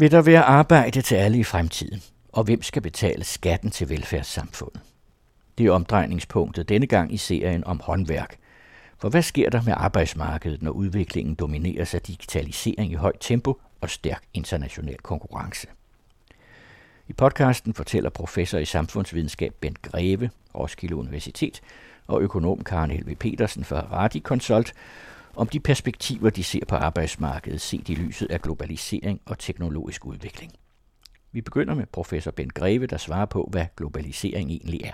Vil der være arbejde til alle i fremtiden? Og hvem skal betale skatten til velfærdssamfundet? Det er omdrejningspunktet denne gang i serien om håndværk. For hvad sker der med arbejdsmarkedet, når udviklingen domineres af digitalisering i højt tempo og stærk international konkurrence? I podcasten fortæller professor i samfundsvidenskab Bent Greve, Roskilde Universitet, og økonom Karen Helve Petersen fra Radi Consult om de perspektiver, de ser på arbejdsmarkedet set i lyset af globalisering og teknologisk udvikling. Vi begynder med professor Ben Greve, der svarer på, hvad globalisering egentlig er.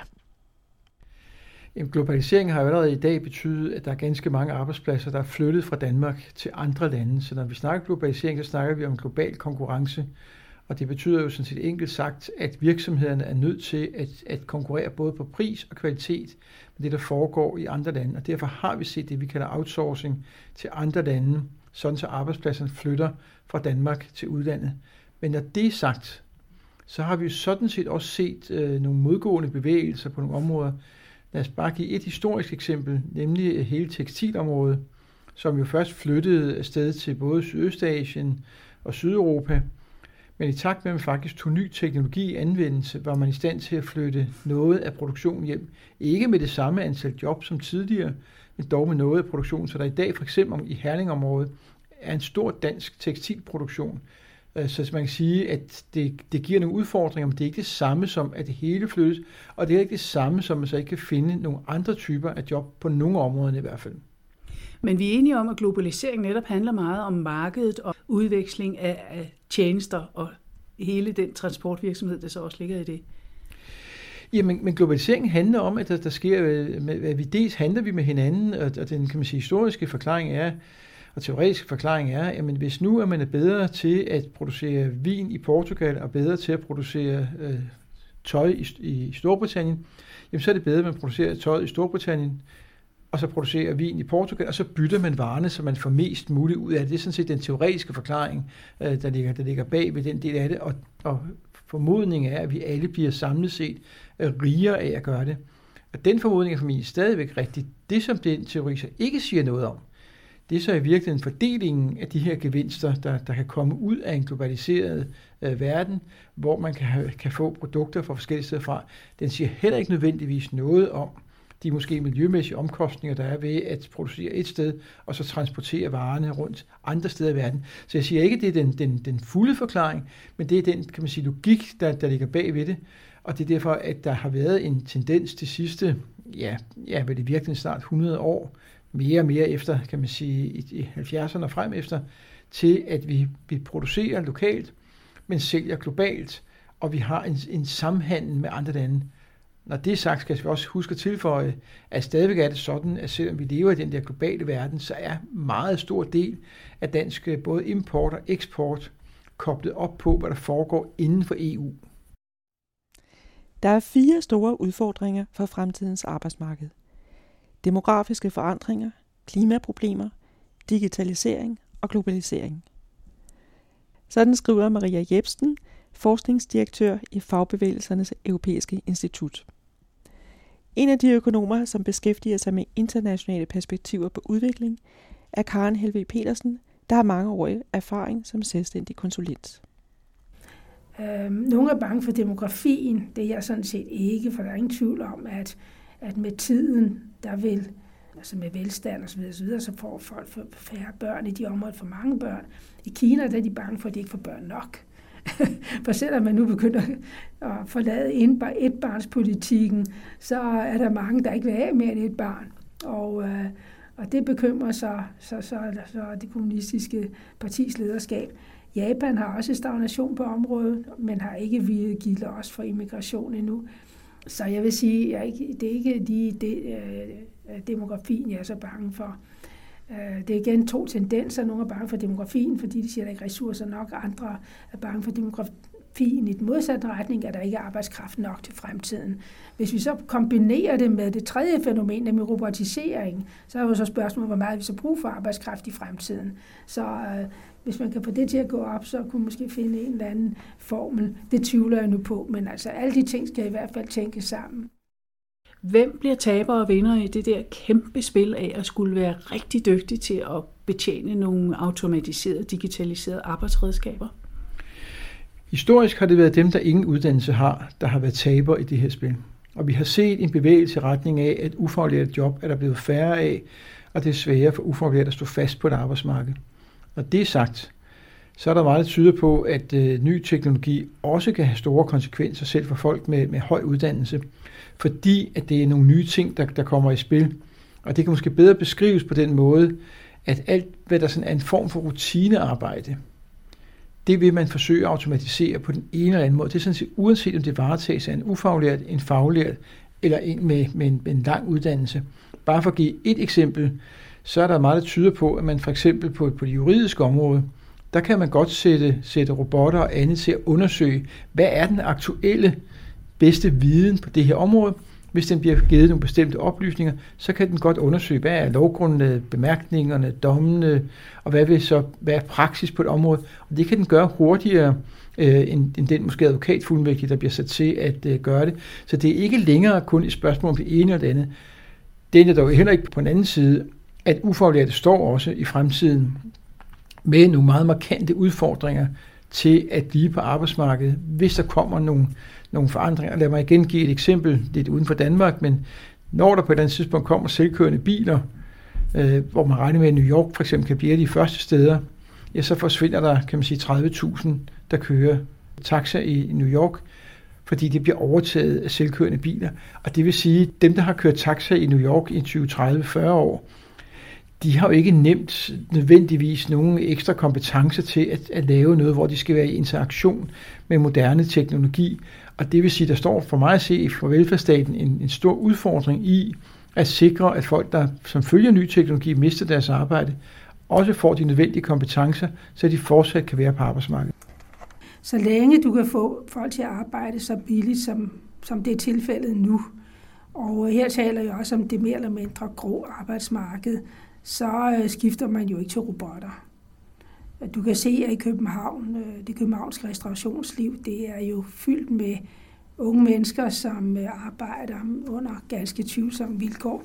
Jamen, globalisering har jo allerede i dag betydet, at der er ganske mange arbejdspladser, der er flyttet fra Danmark til andre lande. Så når vi snakker globalisering, så snakker vi om global konkurrence. Og det betyder jo sådan set enkelt sagt, at virksomhederne er nødt til at, at konkurrere både på pris og kvalitet med det, der foregår i andre lande. Og derfor har vi set det, vi kalder outsourcing til andre lande, sådan så arbejdspladserne flytter fra Danmark til udlandet. Men når det er sagt, så har vi jo sådan set også set øh, nogle modgående bevægelser på nogle områder. Lad os bare give et historisk eksempel, nemlig øh, hele tekstilområdet, som jo først flyttede afsted til både Sydøstasien og Sydeuropa, men i takt med, at man faktisk tog ny teknologi i anvendelse, var man i stand til at flytte noget af produktionen hjem. Ikke med det samme antal job som tidligere, men dog med noget af produktionen. Så der i dag for eksempel i Herningområdet er en stor dansk tekstilproduktion. Øh, så man kan sige, at det, det giver nogle udfordringer, men det er ikke det samme som, at det hele flyttes, og det er ikke det samme som, at man så ikke kan finde nogle andre typer af job på nogle områder i hvert fald. Men vi er enige om, at globalisering netop handler meget om markedet og udveksling af, tjenester og hele den transportvirksomhed, der så også ligger i det. Jamen, men globalisering handler om, at der, der sker, øh, at vi dels handler vi med hinanden, og, og den kan man sige, historiske forklaring er, og teoretiske forklaring er, at hvis nu er man er bedre til at producere vin i Portugal, og bedre til at producere øh, tøj i, i Storbritannien, jamen så er det bedre, at man producerer tøj i Storbritannien, og så producerer vin i Portugal, og så bytter man varerne, så man får mest muligt ud af det. Det er sådan set den teoretiske forklaring, øh, der ligger, der ligger bag ved den del af det, og, og formodningen er, at vi alle bliver samlet set øh, rigere af at gøre det. Og den formodning er for mig stadigvæk rigtig. Det, som den teori så ikke siger noget om, det er så i virkeligheden fordelingen af de her gevinster, der, der kan komme ud af en globaliseret øh, verden, hvor man kan, have, kan få produkter fra forskellige steder fra. Den siger heller ikke nødvendigvis noget om, de måske miljømæssige omkostninger, der er ved at producere et sted, og så transportere varerne rundt andre steder i verden. Så jeg siger ikke, at det er den, den, den fulde forklaring, men det er den, kan man sige, logik, der, der ligger bag ved det. Og det er derfor, at der har været en tendens de sidste, ja, ja vel i virkelig snart 100 år, mere og mere efter, kan man sige, i 70'erne og frem efter, til at vi, vi producerer lokalt, men sælger globalt, og vi har en, en samhandel med andre lande. Når det er sagt, skal vi også huske at tilføje, at stadigvæk er det sådan, at selvom vi lever i den der globale verden, så er meget stor del af dansk øh, både import og eksport koblet op på, hvad der foregår inden for EU. Der er fire store udfordringer for fremtidens arbejdsmarked. Demografiske forandringer, klimaproblemer, digitalisering og globalisering. Sådan skriver Maria Jebsen, forskningsdirektør i Fagbevægelsernes Europæiske Institut. En af de økonomer, som beskæftiger sig med internationale perspektiver på udvikling, er Karen Helve Petersen, der har mange år erfaring som selvstændig konsulent. Øhm, nogle er bange for demografien. Det er jeg sådan set ikke, for der er ingen tvivl om, at, at med tiden, der vil, altså med velstand osv., så, videre, så får folk færre børn i de områder, for mange børn. I Kina der er de bange for, at de ikke får børn nok. For selvom man nu begynder at forlade etbarnspolitikken, så er der mange, der ikke vil have mere end et barn. Og, øh, og det bekymrer sig så, så, så det kommunistiske partis lederskab. Japan har også stagnation på området, men har ikke givet også for immigration endnu. Så jeg vil sige, at det er ikke lige det, øh, demografien, jeg er så bange for. Øh, det er igen to tendenser. Nogle er bange for demografien, fordi de siger, at der ikke er ressourcer nok. Andre er bange for demografien i den modsatte retning, at der ikke er arbejdskraft nok til fremtiden. Hvis vi så kombinerer det med det tredje fænomen, nemlig robotisering, så er jo så spørgsmålet, hvor meget vi så bruger for arbejdskraft i fremtiden. Så øh, hvis man kan få det til at gå op, så kunne man måske finde en eller anden formel. Det tvivler jeg nu på, men altså alle de ting skal i hvert fald tænkes sammen. Hvem bliver taber og vinder i det der kæmpe spil af at skulle være rigtig dygtig til at betjene nogle automatiserede, digitaliserede arbejdsredskaber? Historisk har det været dem, der ingen uddannelse har, der har været taber i det her spil. Og vi har set en bevægelse i retning af, at ufaglærte job er der blevet færre af, og det er sværere for ufaglærte at stå fast på et arbejdsmarked. Og det er sagt, så er der meget, der tyder på, at øh, ny teknologi også kan have store konsekvenser selv for folk med, med høj uddannelse, fordi at det er nogle nye ting, der, der kommer i spil. Og det kan måske bedre beskrives på den måde, at alt, hvad der sådan er en form for rutinearbejde, det vil man forsøge at automatisere på den ene eller anden måde. Det er sådan set, uanset om det varetages af en ufaglært, en faglært eller en med, med, en, med en lang uddannelse. Bare for at give et eksempel, så er der meget, der tyder på, at man for eksempel på, på det juridiske område, der kan man godt sætte, sætte robotter og andet til at undersøge, hvad er den aktuelle bedste viden på det her område. Hvis den bliver givet nogle bestemte oplysninger, så kan den godt undersøge, hvad er lovgrundlaget, bemærkningerne, dommene, og hvad, vil så, hvad er praksis på et område. Og det kan den gøre hurtigere, øh, end, end den måske advokatfuldmægtige, der bliver sat til at øh, gøre det. Så det er ikke længere kun et spørgsmål om det ene eller det andet. Det er dog heller ikke på den anden side, at ufaglærte står også i fremtiden med nogle meget markante udfordringer til at blive på arbejdsmarkedet, hvis der kommer nogle, nogle forandringer. Lad mig igen give et eksempel lidt uden for Danmark, men når der på et eller andet tidspunkt kommer selvkørende biler, øh, hvor man regner med, at New York for eksempel kan blive de første steder, ja, så forsvinder der, kan man sige, 30.000, der kører taxa i New York, fordi det bliver overtaget af selvkørende biler. Og det vil sige, at dem, der har kørt taxa i New York i 20, 30, 40 år, de har jo ikke nemt nødvendigvis nogen ekstra kompetence til at, at lave noget, hvor de skal være i interaktion med moderne teknologi. Og det vil sige, der står for mig at se for velfærdsstaten en, en stor udfordring i at sikre, at folk, der som følger ny teknologi, mister deres arbejde, også får de nødvendige kompetencer, så de fortsat kan være på arbejdsmarkedet. Så længe du kan få folk til at arbejde så billigt, som, som det er tilfældet nu, og her taler jeg også om det mere eller mindre grå arbejdsmarked, så øh, skifter man jo ikke til robotter. Du kan se, at i København, øh, det københavnske restaurationsliv, det er jo fyldt med unge mennesker, som øh, arbejder under ganske tvivlsomme vilkår.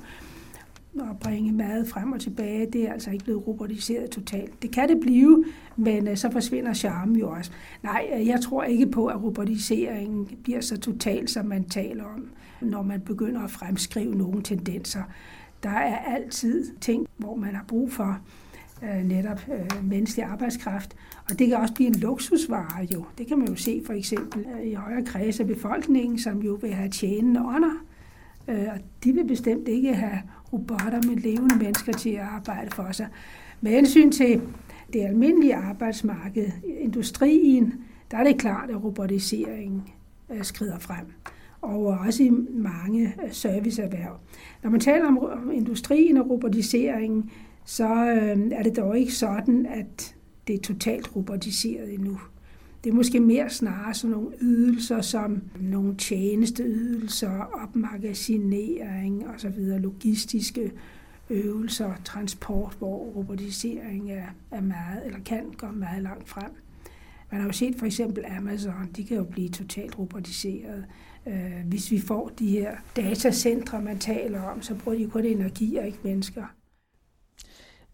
Og bringe mad frem og tilbage, det er altså ikke blevet robotiseret totalt. Det kan det blive, men øh, så forsvinder charmen jo også. Nej, jeg tror ikke på, at robotiseringen bliver så total, som man taler om, når man begynder at fremskrive nogle tendenser. Der er altid ting, hvor man har brug for øh, netop øh, menneskelig arbejdskraft. Og det kan også blive en luksusvare jo. Det kan man jo se for eksempel øh, i højere kreds af befolkningen, som jo vil have tjenende ånder. Øh, og de vil bestemt ikke have robotter med levende mennesker til at arbejde for sig. Med hensyn til det almindelige arbejdsmarked, industrien, der er det klart, at robotiseringen øh, skrider frem og også i mange øh, serviceerhverv. Når man taler om industrien og robotiseringen, så øh, er det dog ikke sådan, at det er totalt robotiseret endnu. Det er måske mere snarere sådan nogle ydelser som nogle tjenesteydelser, opmagasinering osv., logistiske øvelser, transport, hvor robotisering er, er meget, eller kan gå meget langt frem. Man har jo set for eksempel Amazon, de kan jo blive totalt robotiseret. Øh, hvis vi får de her datacentre, man taler om, så bruger de kun energi og ikke mennesker.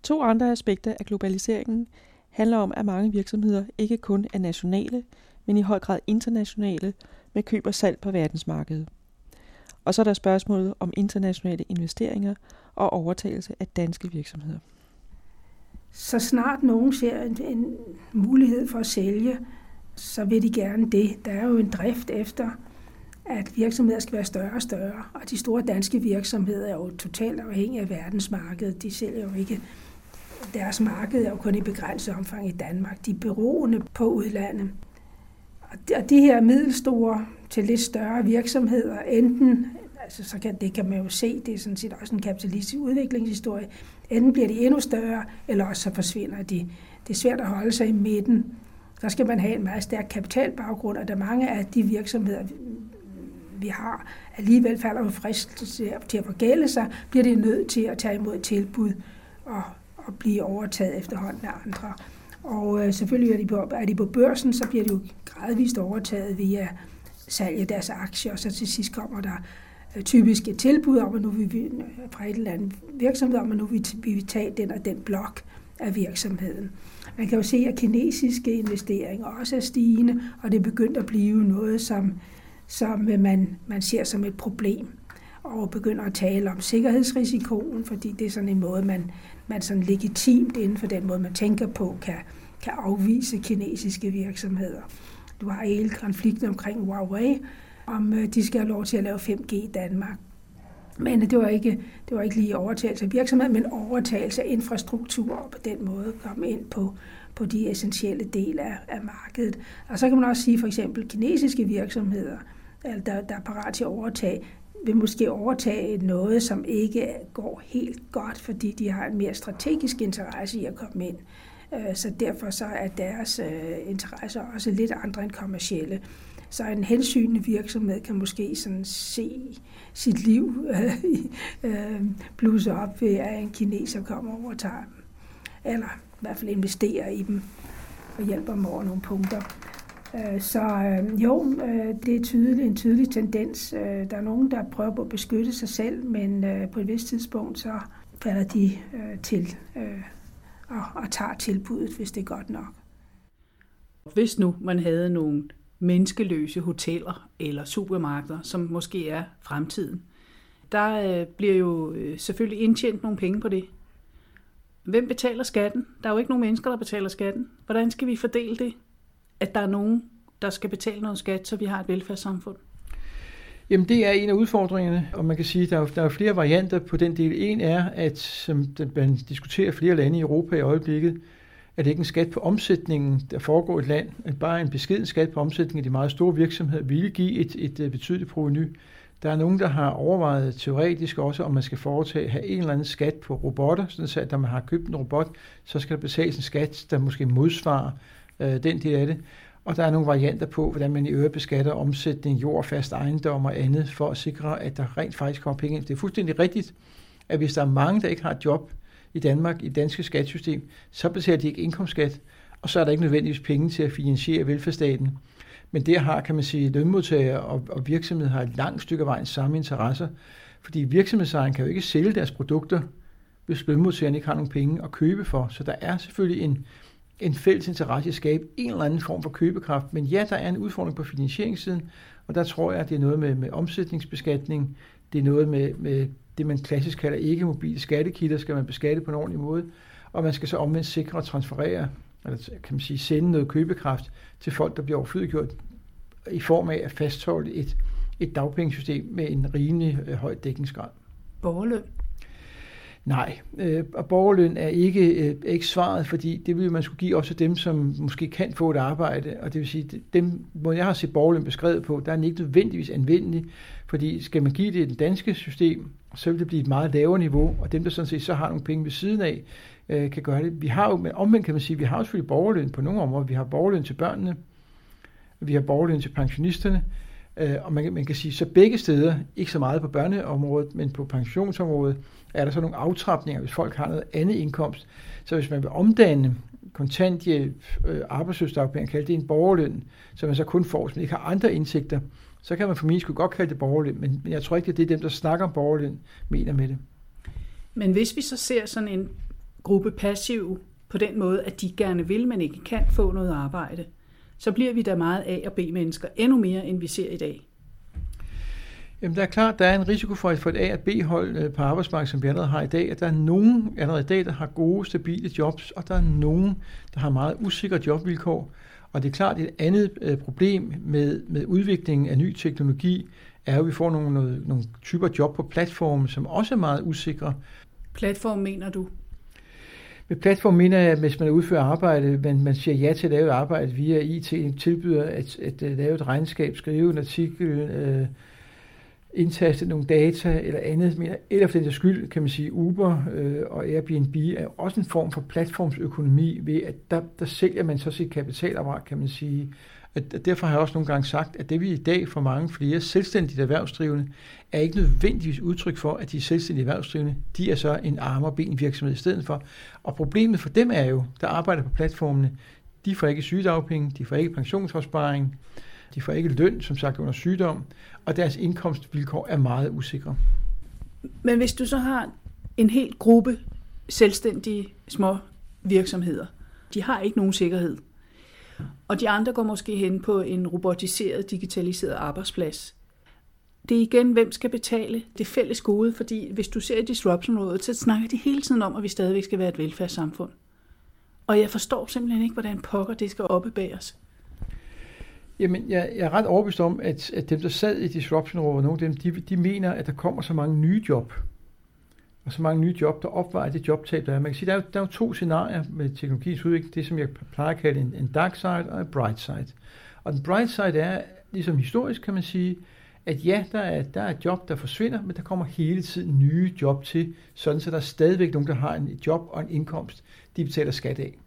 To andre aspekter af globaliseringen handler om, at mange virksomheder ikke kun er nationale, men i høj grad internationale med køb og salg på verdensmarkedet. Og så er der spørgsmålet om internationale investeringer og overtagelse af danske virksomheder. Så snart nogen ser en, en mulighed for at sælge, så vil de gerne det. Der er jo en drift efter at virksomheder skal være større og større, og de store danske virksomheder er jo totalt afhængige af verdensmarkedet. De sælger jo ikke deres marked er jo kun i begrænset omfang i Danmark. De er beroende på udlandet. Og de her middelstore til lidt større virksomheder, enten, altså så kan, det kan man jo se, det er sådan set også en kapitalistisk udviklingshistorie, enten bliver de endnu større, eller også så forsvinder de. Det er svært at holde sig i midten. Der skal man have en meget stærk kapitalbaggrund, og der mange af de virksomheder, vi har, alligevel falder jo frist til at forgælde sig, bliver det nødt til at tage imod tilbud og, at blive overtaget efterhånden af andre. Og øh, selvfølgelig er de, på, er de på børsen, så bliver de jo gradvist overtaget via salg af deres aktier, og så til sidst kommer der øh, typisk et tilbud om, at nu vil vi, øh, fra et eller andet virksomhed, om at nu vil vi tage den og den blok af virksomheden. Man kan jo se, at kinesiske investeringer også er stigende, og det er begyndt at blive noget, som, som øh, man, man ser som et problem og begynder at tale om sikkerhedsrisikoen, fordi det er sådan en måde, man, man sådan legitimt inden for den måde, man tænker på, kan, kan afvise kinesiske virksomheder. Du har hele konflikten omkring Huawei, om øh, de skal have lov til at lave 5G i Danmark. Men det var ikke, det var ikke lige overtagelse af virksomhed, men overtagelse af infrastruktur og på den måde komme ind på, på de essentielle dele af, af markedet. Og så kan man også sige for eksempel kinesiske virksomheder, altså, der, der er parat til at overtage, vil måske overtage noget, som ikke går helt godt, fordi de har en mere strategisk interesse i at komme ind. Øh, så derfor så er deres øh, interesser også lidt andre end kommercielle. Så en hensynende virksomhed kan måske sådan se sit liv øh, blusse op ved, at en kineser kommer og overtager dem. Eller i hvert fald investerer i dem og hjælper dem over nogle punkter. Øh, så øh, jo, øh, det er tydelig, en tydelig tendens. Øh, der er nogen, der prøver på at beskytte sig selv, men øh, på et vist tidspunkt, så falder de til og, og tager tilbuddet, hvis det er godt nok. Hvis nu man havde nogle menneskeløse hoteller eller supermarkeder, som måske er fremtiden, der bliver jo selvfølgelig indtjent nogle penge på det. Hvem betaler skatten? Der er jo ikke nogen mennesker, der betaler skatten. Hvordan skal vi fordele det? At der er nogen, der skal betale noget skat, så vi har et velfærdssamfund? Jamen det er en af udfordringerne, og man kan sige, at der er, der er flere varianter på den del. En er, at som man diskuterer flere lande i Europa i øjeblikket, at det ikke er en skat på omsætningen, der foregår i et land, at bare en beskeden skat på omsætningen af de meget store virksomheder ville give et, et, et betydeligt proveny. Der er nogen, der har overvejet teoretisk også, om man skal foretage have en eller anden skat på robotter, sådan at når man har købt en robot, så skal der betales en skat, der måske modsvarer øh, den del af det. Og der er nogle varianter på, hvordan man i øvrigt beskatter omsætning, jord, fast ejendom og andet, for at sikre, at der rent faktisk kommer penge ind. Det er fuldstændig rigtigt, at hvis der er mange, der ikke har et job i Danmark, i det danske skattesystem, så betaler de ikke indkomstskat, og så er der ikke nødvendigvis penge til at finansiere velfærdsstaten. Men det har, kan man sige, lønmodtagere og, og virksomheder har et langt stykke af vejen samme interesser, fordi virksomhedsejeren kan jo ikke sælge deres produkter, hvis lønmodtagerne ikke har nogen penge at købe for. Så der er selvfølgelig en, en fælles interesse i at skabe en eller anden form for købekraft. Men ja, der er en udfordring på finansieringssiden, og der tror jeg, at det er noget med, med omsætningsbeskatning, det er noget med, med det, man klassisk kalder ikke-mobile skattekilder, skal man beskatte på en ordentlig måde, og man skal så omvendt sikre at transferere, eller kan man sige, sende noget købekraft til folk, der bliver overflødiggjort i form af at fastholde et, et dagpengesystem med en rimelig øh, høj dækningsgrad. Borgerløn? Nej, øh, og borgerløn er ikke, øh, ikke svaret, fordi det vil man skulle give også dem, som måske kan få et arbejde, og det vil sige, dem, hvor jeg har set borgerløn beskrevet på, der er den ikke nødvendigvis anvendelig, fordi skal man give det i det danske system, så vil det blive et meget lavere niveau, og dem, der sådan set så har nogle penge ved siden af, øh, kan gøre det. Vi har jo, men omvendt kan man sige, vi har jo selvfølgelig borgerløn på nogle områder. Vi har borgerløn til børnene, vi har borgerløn til pensionisterne, øh, og man, man kan sige, så begge steder, ikke så meget på børneområdet, men på pensionsområdet, er der så nogle aftrapninger, hvis folk har noget andet indkomst. Så hvis man vil omdanne kontanthjælp, øh, arbejdsløsdagpenge, kalde det en borgerløn, så man så kun får, hvis man ikke har andre indsigter, så kan man for min skulle godt kalde det borgerløn, men, men jeg tror ikke, at det er dem, der snakker om borgerløn, mener med det. Men hvis vi så ser sådan en gruppe passiv på den måde, at de gerne vil, men ikke kan få noget arbejde, så bliver vi da meget A- og B-mennesker, endnu mere end vi ser i dag. Jamen, der er klart, der er en risiko for, at for et A- og B-hold øh, på arbejdsmarkedet, som vi allerede har i dag, at der er nogen allerede i dag, der har gode, stabile jobs, og der er nogen, der har meget usikre jobvilkår. Og det er klart, et andet øh, problem med, med udviklingen af ny teknologi, er jo, at vi får nogle, nogle, nogle typer job på platforme, som også er meget usikre. Platform mener du? Med platform mener jeg, at hvis man udfører arbejde, men man siger ja til at lave arbejde via IT, tilbyder at, at, at lave et regnskab, skrive en artikel, øh, indtaste nogle data eller andet, eller for den skyld, kan man sige, Uber øh, og Airbnb er også en form for platformsøkonomi ved, at der, der sælger man så sit kapitalapparat, kan man sige, at derfor har jeg også nogle gange sagt, at det vi i dag for mange flere selvstændige erhvervsdrivende, er ikke nødvendigvis udtryk for, at de selvstændige erhvervsdrivende, de er så en arm og ben virksomhed i stedet for. Og problemet for dem er jo, der arbejder på platformene, de får ikke sygedagpenge, de får ikke pensionsopsparing, de får ikke løn, som sagt, under sygdom, og deres indkomstvilkår er meget usikre. Men hvis du så har en hel gruppe selvstændige små virksomheder. De har ikke nogen sikkerhed. Og de andre går måske hen på en robotiseret, digitaliseret arbejdsplads. Det er igen, hvem skal betale det fælles gode, fordi hvis du ser Disruption-rådet, så snakker de hele tiden om, at vi stadigvæk skal være et velfærdssamfund. Og jeg forstår simpelthen ikke, hvordan pokker det skal oppebæres. Jamen, jeg, jeg er ret overbevist om, at, at dem, der sad i Disruption-rådet, nogle af dem, de, de mener, at der kommer så mange nye job, og så mange nye job, der opvejer det jobtab, der er. Man kan sige, der er, der er jo to scenarier med teknologiens udvikling. Det, som jeg plejer at kalde en, en dark side og en bright side. Og den bright side er, ligesom historisk kan man sige, at ja, der er, der er job, der forsvinder, men der kommer hele tiden nye job til, sådan så der er stadigvæk nogen, der har en job og en indkomst, de betaler skat af.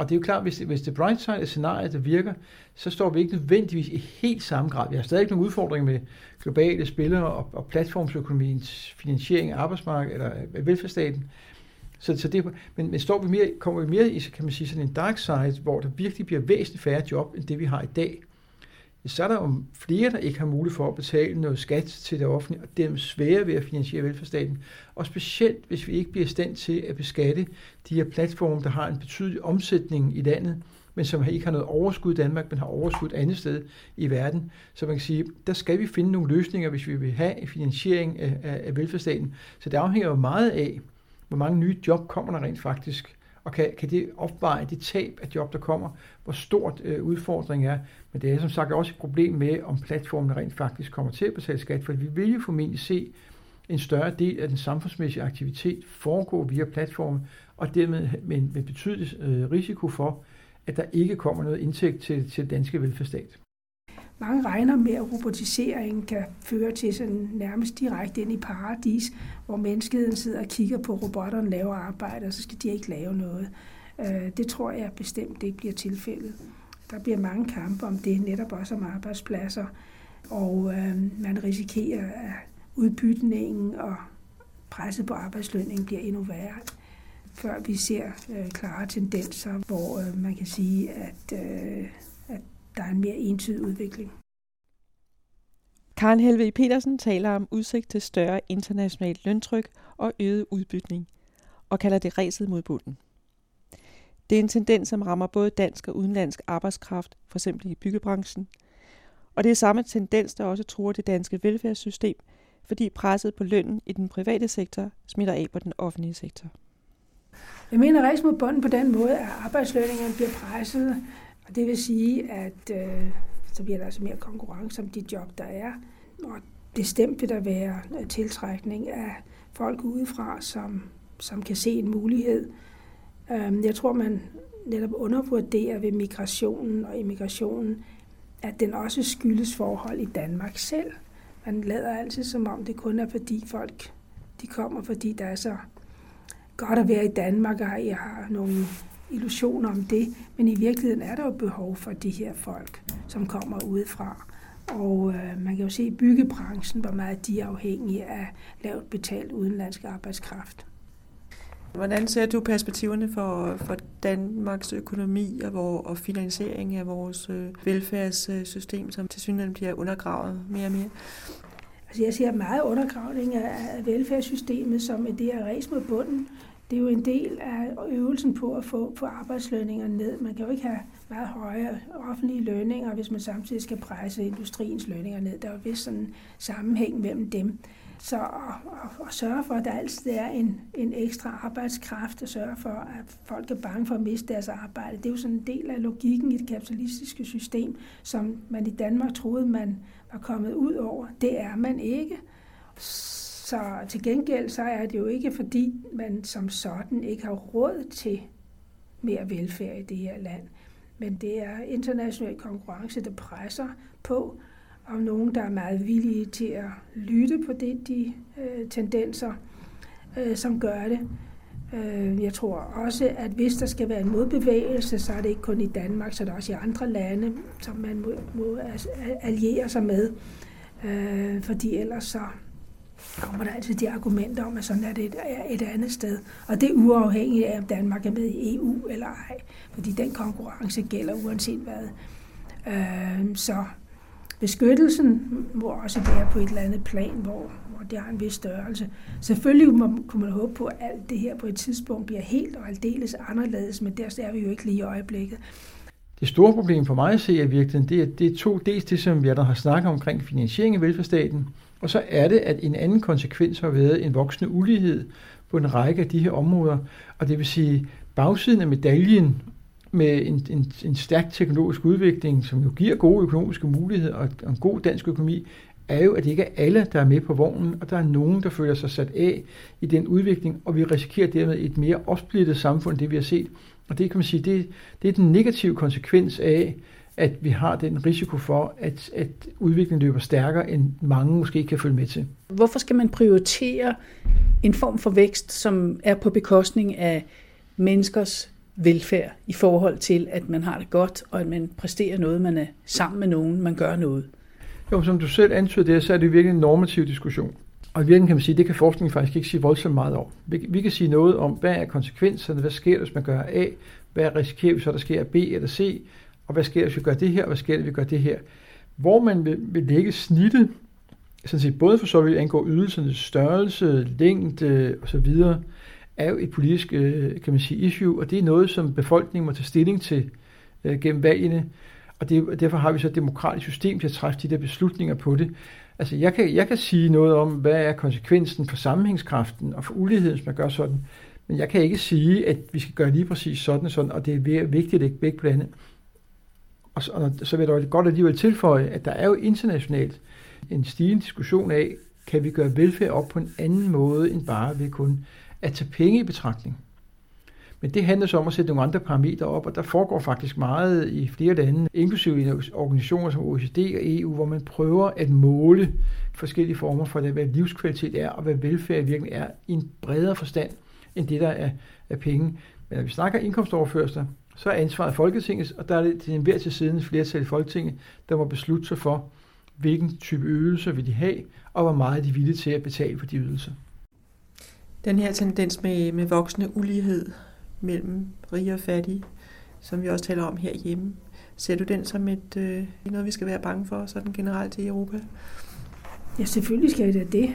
Og det er jo klart, hvis det, hvis det bright side scenarie, scenariet, der virker, så står vi ikke nødvendigvis i helt samme grad. Vi har stadig nogle udfordringer med globale spillere og, og platformsøkonomiens finansiering af arbejdsmarkedet eller af velfærdsstaten. Så, så det, men, men står vi mere, kommer vi mere i, kan man sige, sådan en dark side, hvor der virkelig bliver væsentligt færre job, end det vi har i dag så er der jo flere, der ikke har mulighed for at betale noget skat til det offentlige, og dem svære ved at finansiere velfærdsstaten. Og specielt, hvis vi ikke bliver i stand til at beskatte de her platforme, der har en betydelig omsætning i landet, men som ikke har noget overskud i Danmark, men har overskud et andet sted i verden. Så man kan sige, der skal vi finde nogle løsninger, hvis vi vil have en finansiering af, af, af velfærdsstaten. Så det afhænger jo meget af, hvor mange nye job kommer der rent faktisk og kan, kan det opveje det tab af job, der kommer, hvor stort øh, udfordringen er. Men det er som sagt også et problem med, om platformen rent faktisk kommer til at betale skat, for vi vil jo formentlig se en større del af den samfundsmæssige aktivitet foregå via platformen, og dermed med, med betydelig øh, risiko for, at der ikke kommer noget indtægt til, til danske velfærdsstat. Mange regner med, at robotiseringen kan føre til sådan nærmest direkte ind i paradis, hvor menneskeheden sidder og kigger på robotterne laver arbejde, og så skal de ikke lave noget. Øh, det tror jeg bestemt ikke bliver tilfældet. Der bliver mange kampe om det, netop også om arbejdspladser, og øh, man risikerer, at udbytningen og presset på arbejdslønningen bliver endnu værre, før vi ser øh, klare tendenser, hvor øh, man kan sige, at øh, der er en mere entydig udvikling. Karen Helve Petersen taler om udsigt til større internationalt løntryk og øget udbytning, og kalder det ræset mod bunden. Det er en tendens, som rammer både dansk og udenlandsk arbejdskraft, f.eks. i byggebranchen, og det er samme tendens, der også truer det danske velfærdssystem, fordi presset på lønnen i den private sektor smitter af på den offentlige sektor. Jeg mener ræs mod bunden på den måde, at arbejdslønningerne bliver presset og det vil sige, at øh, så bliver der altså mere konkurrence om de job, der er. Og bestemt vil der være øh, tiltrækning af folk udefra, som, som kan se en mulighed. Øh, jeg tror, man netop undervurderer ved migrationen og immigrationen, at den også skyldes forhold i Danmark selv. Man lader altid som om, det kun er fordi folk de kommer, fordi der er så godt at være i Danmark, og jeg har nogle illusioner om det, men i virkeligheden er der jo behov for de her folk, som kommer udefra. Og øh, man kan jo se i byggebranchen, hvor meget de er afhængige af lavt betalt udenlandsk arbejdskraft. Hvordan ser du perspektiverne for, for Danmarks økonomi og, vor, og finansiering af vores øh, velfærdssystem, som til synligheden bliver undergravet mere og mere? Altså jeg ser meget undergravning af velfærdssystemet som det her ræs mod bunden, det er jo en del af øvelsen på at få, få arbejdslønninger ned. Man kan jo ikke have meget høje offentlige lønninger, hvis man samtidig skal presse industriens lønninger ned. Der er jo vist sådan en sammenhæng mellem dem. Så at, at, at sørge for, at der altid er en, en ekstra arbejdskraft, og sørge for, at folk er bange for at miste deres arbejde, det er jo sådan en del af logikken i det kapitalistiske system, som man i Danmark troede, man var kommet ud over. Det er man ikke. Så til gengæld så er det jo ikke, fordi man som sådan ikke har råd til mere velfærd i det her land. Men det er international konkurrence, der presser på, og nogen, der er meget villige til at lytte på det, de øh, tendenser, øh, som gør det. Øh, jeg tror også, at hvis der skal være en modbevægelse, så er det ikke kun i Danmark, så er det også i andre lande, som man må, må alliere sig med. Øh, fordi ellers så kommer der altid de argumenter om, at sådan er det et, et andet sted. Og det er uafhængigt af, om Danmark er med i EU eller ej. Fordi den konkurrence gælder uanset hvad. Øh, så Beskyttelsen må også være på et eller andet plan, hvor, hvor det har en vis størrelse. Selvfølgelig må, kunne man håbe på, at alt det her på et tidspunkt bliver helt og aldeles anderledes, men der er vi jo ikke lige i øjeblikket. Det store problem for mig at se i virkeligheden, det er, det er to. Dels det, som vi har snakket omkring finansiering af velfærdsstaten, og så er det, at en anden konsekvens har været en voksende ulighed på en række af de her områder. Og det vil sige, bagsiden af medaljen med en, en, en stærk teknologisk udvikling, som jo giver gode økonomiske muligheder og en god dansk økonomi, er jo, at det ikke er alle, der er med på vognen, og der er nogen, der føler sig sat af i den udvikling, og vi risikerer dermed et mere opsplittet samfund, det vi har set. Og det kan man sige, det, det er den negative konsekvens af, at vi har den risiko for, at, at udviklingen løber stærkere, end mange måske kan følge med til. Hvorfor skal man prioritere en form for vækst, som er på bekostning af menneskers velfærd i forhold til, at man har det godt, og at man præsterer noget, man er sammen med nogen, man gør noget? Jo, som du selv antyder det, så er det virkelig en normativ diskussion. Og i virkeligheden kan man sige, det kan forskningen faktisk ikke sige voldsomt meget om. Vi, vi kan sige noget om, hvad er konsekvenserne, hvad sker hvis man gør A, hvad risikerer vi så, der sker B eller C, og hvad sker hvis vi gør det her, og hvad sker hvis vi gør det her. Hvor man vil, vil lægge snittet, sådan set både for så vidt angår ydelsernes størrelse, længde osv., er jo et politisk øh, kan man sige, issue, og det er noget, som befolkningen må tage stilling til øh, gennem valgene. Og det, derfor har vi så et demokratisk system til at træffe de der beslutninger på det. Altså, jeg kan, jeg kan sige noget om, hvad er konsekvensen for sammenhængskraften og for uligheden, hvis man gør sådan. Men jeg kan ikke sige, at vi skal gøre lige præcis sådan og sådan, og det er vigtigt at lægge begge på andet. Og så, og så vil jeg da godt alligevel tilføje, at der er jo internationalt en stigende diskussion af, kan vi gøre velfærd op på en anden måde, end bare ved kun at tage penge i betragtning. Men det handler så om at sætte nogle andre parametre op, og der foregår faktisk meget i flere lande, inklusive i organisationer som OECD og EU, hvor man prøver at måle forskellige former for, hvad livskvalitet er, og hvad velfærd virkelig er, i en bredere forstand, end det der er, er penge. Men når vi snakker indkomstoverførsler, så er ansvaret Folketingets, og der er det til enhver til siden flertal i Folketinget, der må beslutte sig for, hvilken type ydelser vil de have, og hvor meget de er villige til at betale for de ydelser. Den her tendens med, med voksende ulighed mellem rige og fattige, som vi også taler om herhjemme, ser du den som et, øh, noget, vi skal være bange for, sådan generelt i Europa? Ja, selvfølgelig skal det det.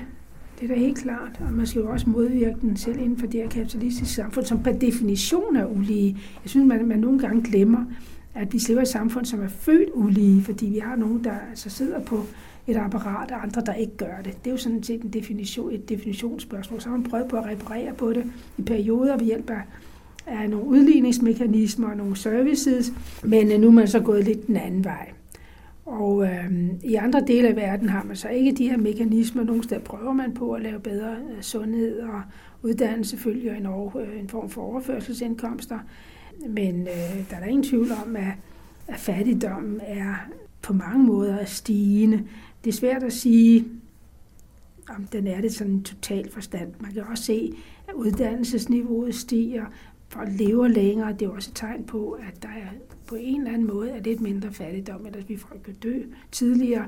Det er da helt klart. Og man skal jo også modvirke den selv inden for det her kapitalistiske samfund, som per definition er ulige. Jeg synes, man, man nogle gange glemmer, at vi lever i et samfund, som er født ulige, fordi vi har nogen, der altså sidder på et apparat, og andre, der ikke gør det. Det er jo sådan set en definition, et definitionsspørgsmål. Så har man prøvet på at reparere på det i perioder ved hjælp af, af nogle udligningsmekanismer og nogle services, men øh, nu er man så gået lidt den anden vej. Og øh, i andre dele af verden har man så ikke de her mekanismer. Nogle steder prøver man på at lave bedre øh, sundhed og uddannelse følger en, over, øh, en form for overførselsindkomster. Men øh, der er der ingen tvivl om, at, at fattigdommen er på mange måder stigende. Det er svært at sige, om den er det sådan en total forstand. Man kan også se, at uddannelsesniveauet stiger, folk lever længere. Det er også et tegn på, at der er på en eller anden måde er lidt mindre fattigdom, eller at vi folk kan dø tidligere.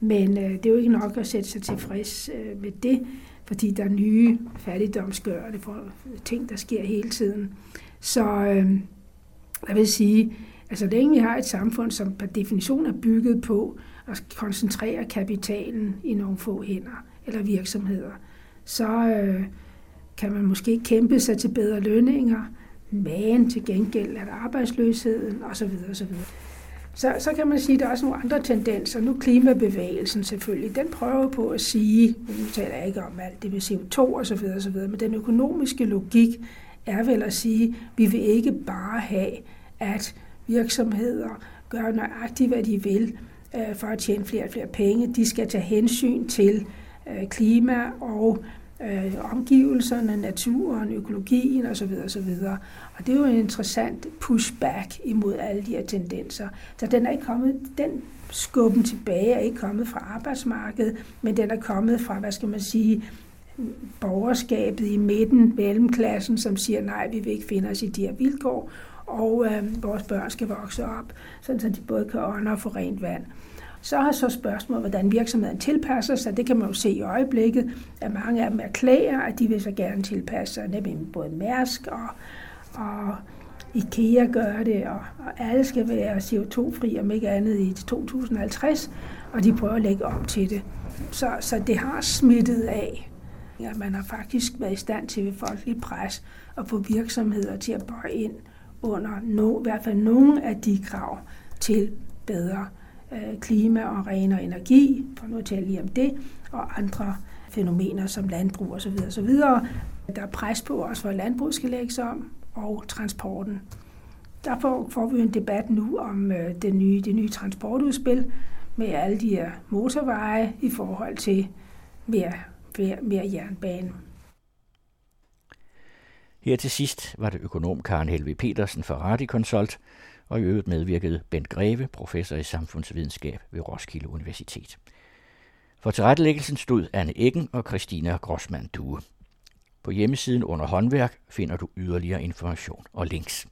Men øh, det er jo ikke nok at sætte sig tilfreds øh, med det, fordi der er nye fattigdomsgørende for øh, ting, der sker hele tiden. Så øh, jeg vil sige, altså længe vi har et samfund, som per definition er bygget på at koncentrere kapitalen i nogle få hænder eller virksomheder, så øh, kan man måske kæmpe sig til bedre lønninger, men til gengæld er der arbejdsløsheden osv. osv. Så, så kan man sige, at der er også nogle andre tendenser. Nu klimabevægelsen selvfølgelig, den prøver på at sige, nu taler jeg ikke om alt det med CO2 osv., osv., men den økonomiske logik er vel at sige, at vi vil ikke bare have, at virksomheder gør nøjagtigt, hvad de vil øh, for at tjene flere og flere penge. De skal tage hensyn til øh, klima og øh, omgivelserne, naturen, økologien osv. osv. Og det er jo en interessant pushback imod alle de her tendenser. Så den er ikke kommet, den skubben tilbage er ikke kommet fra arbejdsmarkedet, men den er kommet fra, hvad skal man sige, borgerskabet i midten, mellemklassen, som siger, nej, vi vil ikke finde os i de her vilkår, og øh, vores børn skal vokse op, sådan så de både kan ånde og få rent vand. Så har så spørgsmålet, hvordan virksomheden tilpasser sig. Det kan man jo se i øjeblikket, at mange af dem erklærer, at de vil så gerne tilpasse sig, nemlig både Mærsk og, og IKEA gør det, og, og alle skal være CO2-fri, om ikke andet i 2050, og de prøver at lægge om til det. Så, så det har smittet af. Ja, man har faktisk været i stand til ved folkelig pres at få virksomheder til at bøje ind under no, i hvert fald nogle af de krav til bedre øh, klima og renere energi, for nu at tale lige om det, og andre fænomener som landbrug osv. osv. Der er pres på os, for at landbruget skal lægges om, og transporten. Der får, får vi en debat nu om øh, det, nye, det nye transportudspil med alle de her motorveje i forhold til mere, mere, mere jernbane. Her til sidst var det økonom Karen Helve Petersen fra Radikonsult, og i øvrigt medvirkede Bent Greve, professor i samfundsvidenskab ved Roskilde Universitet. For tilrettelæggelsen stod Anne Eggen og Christina Grossmann Due. På hjemmesiden under håndværk finder du yderligere information og links.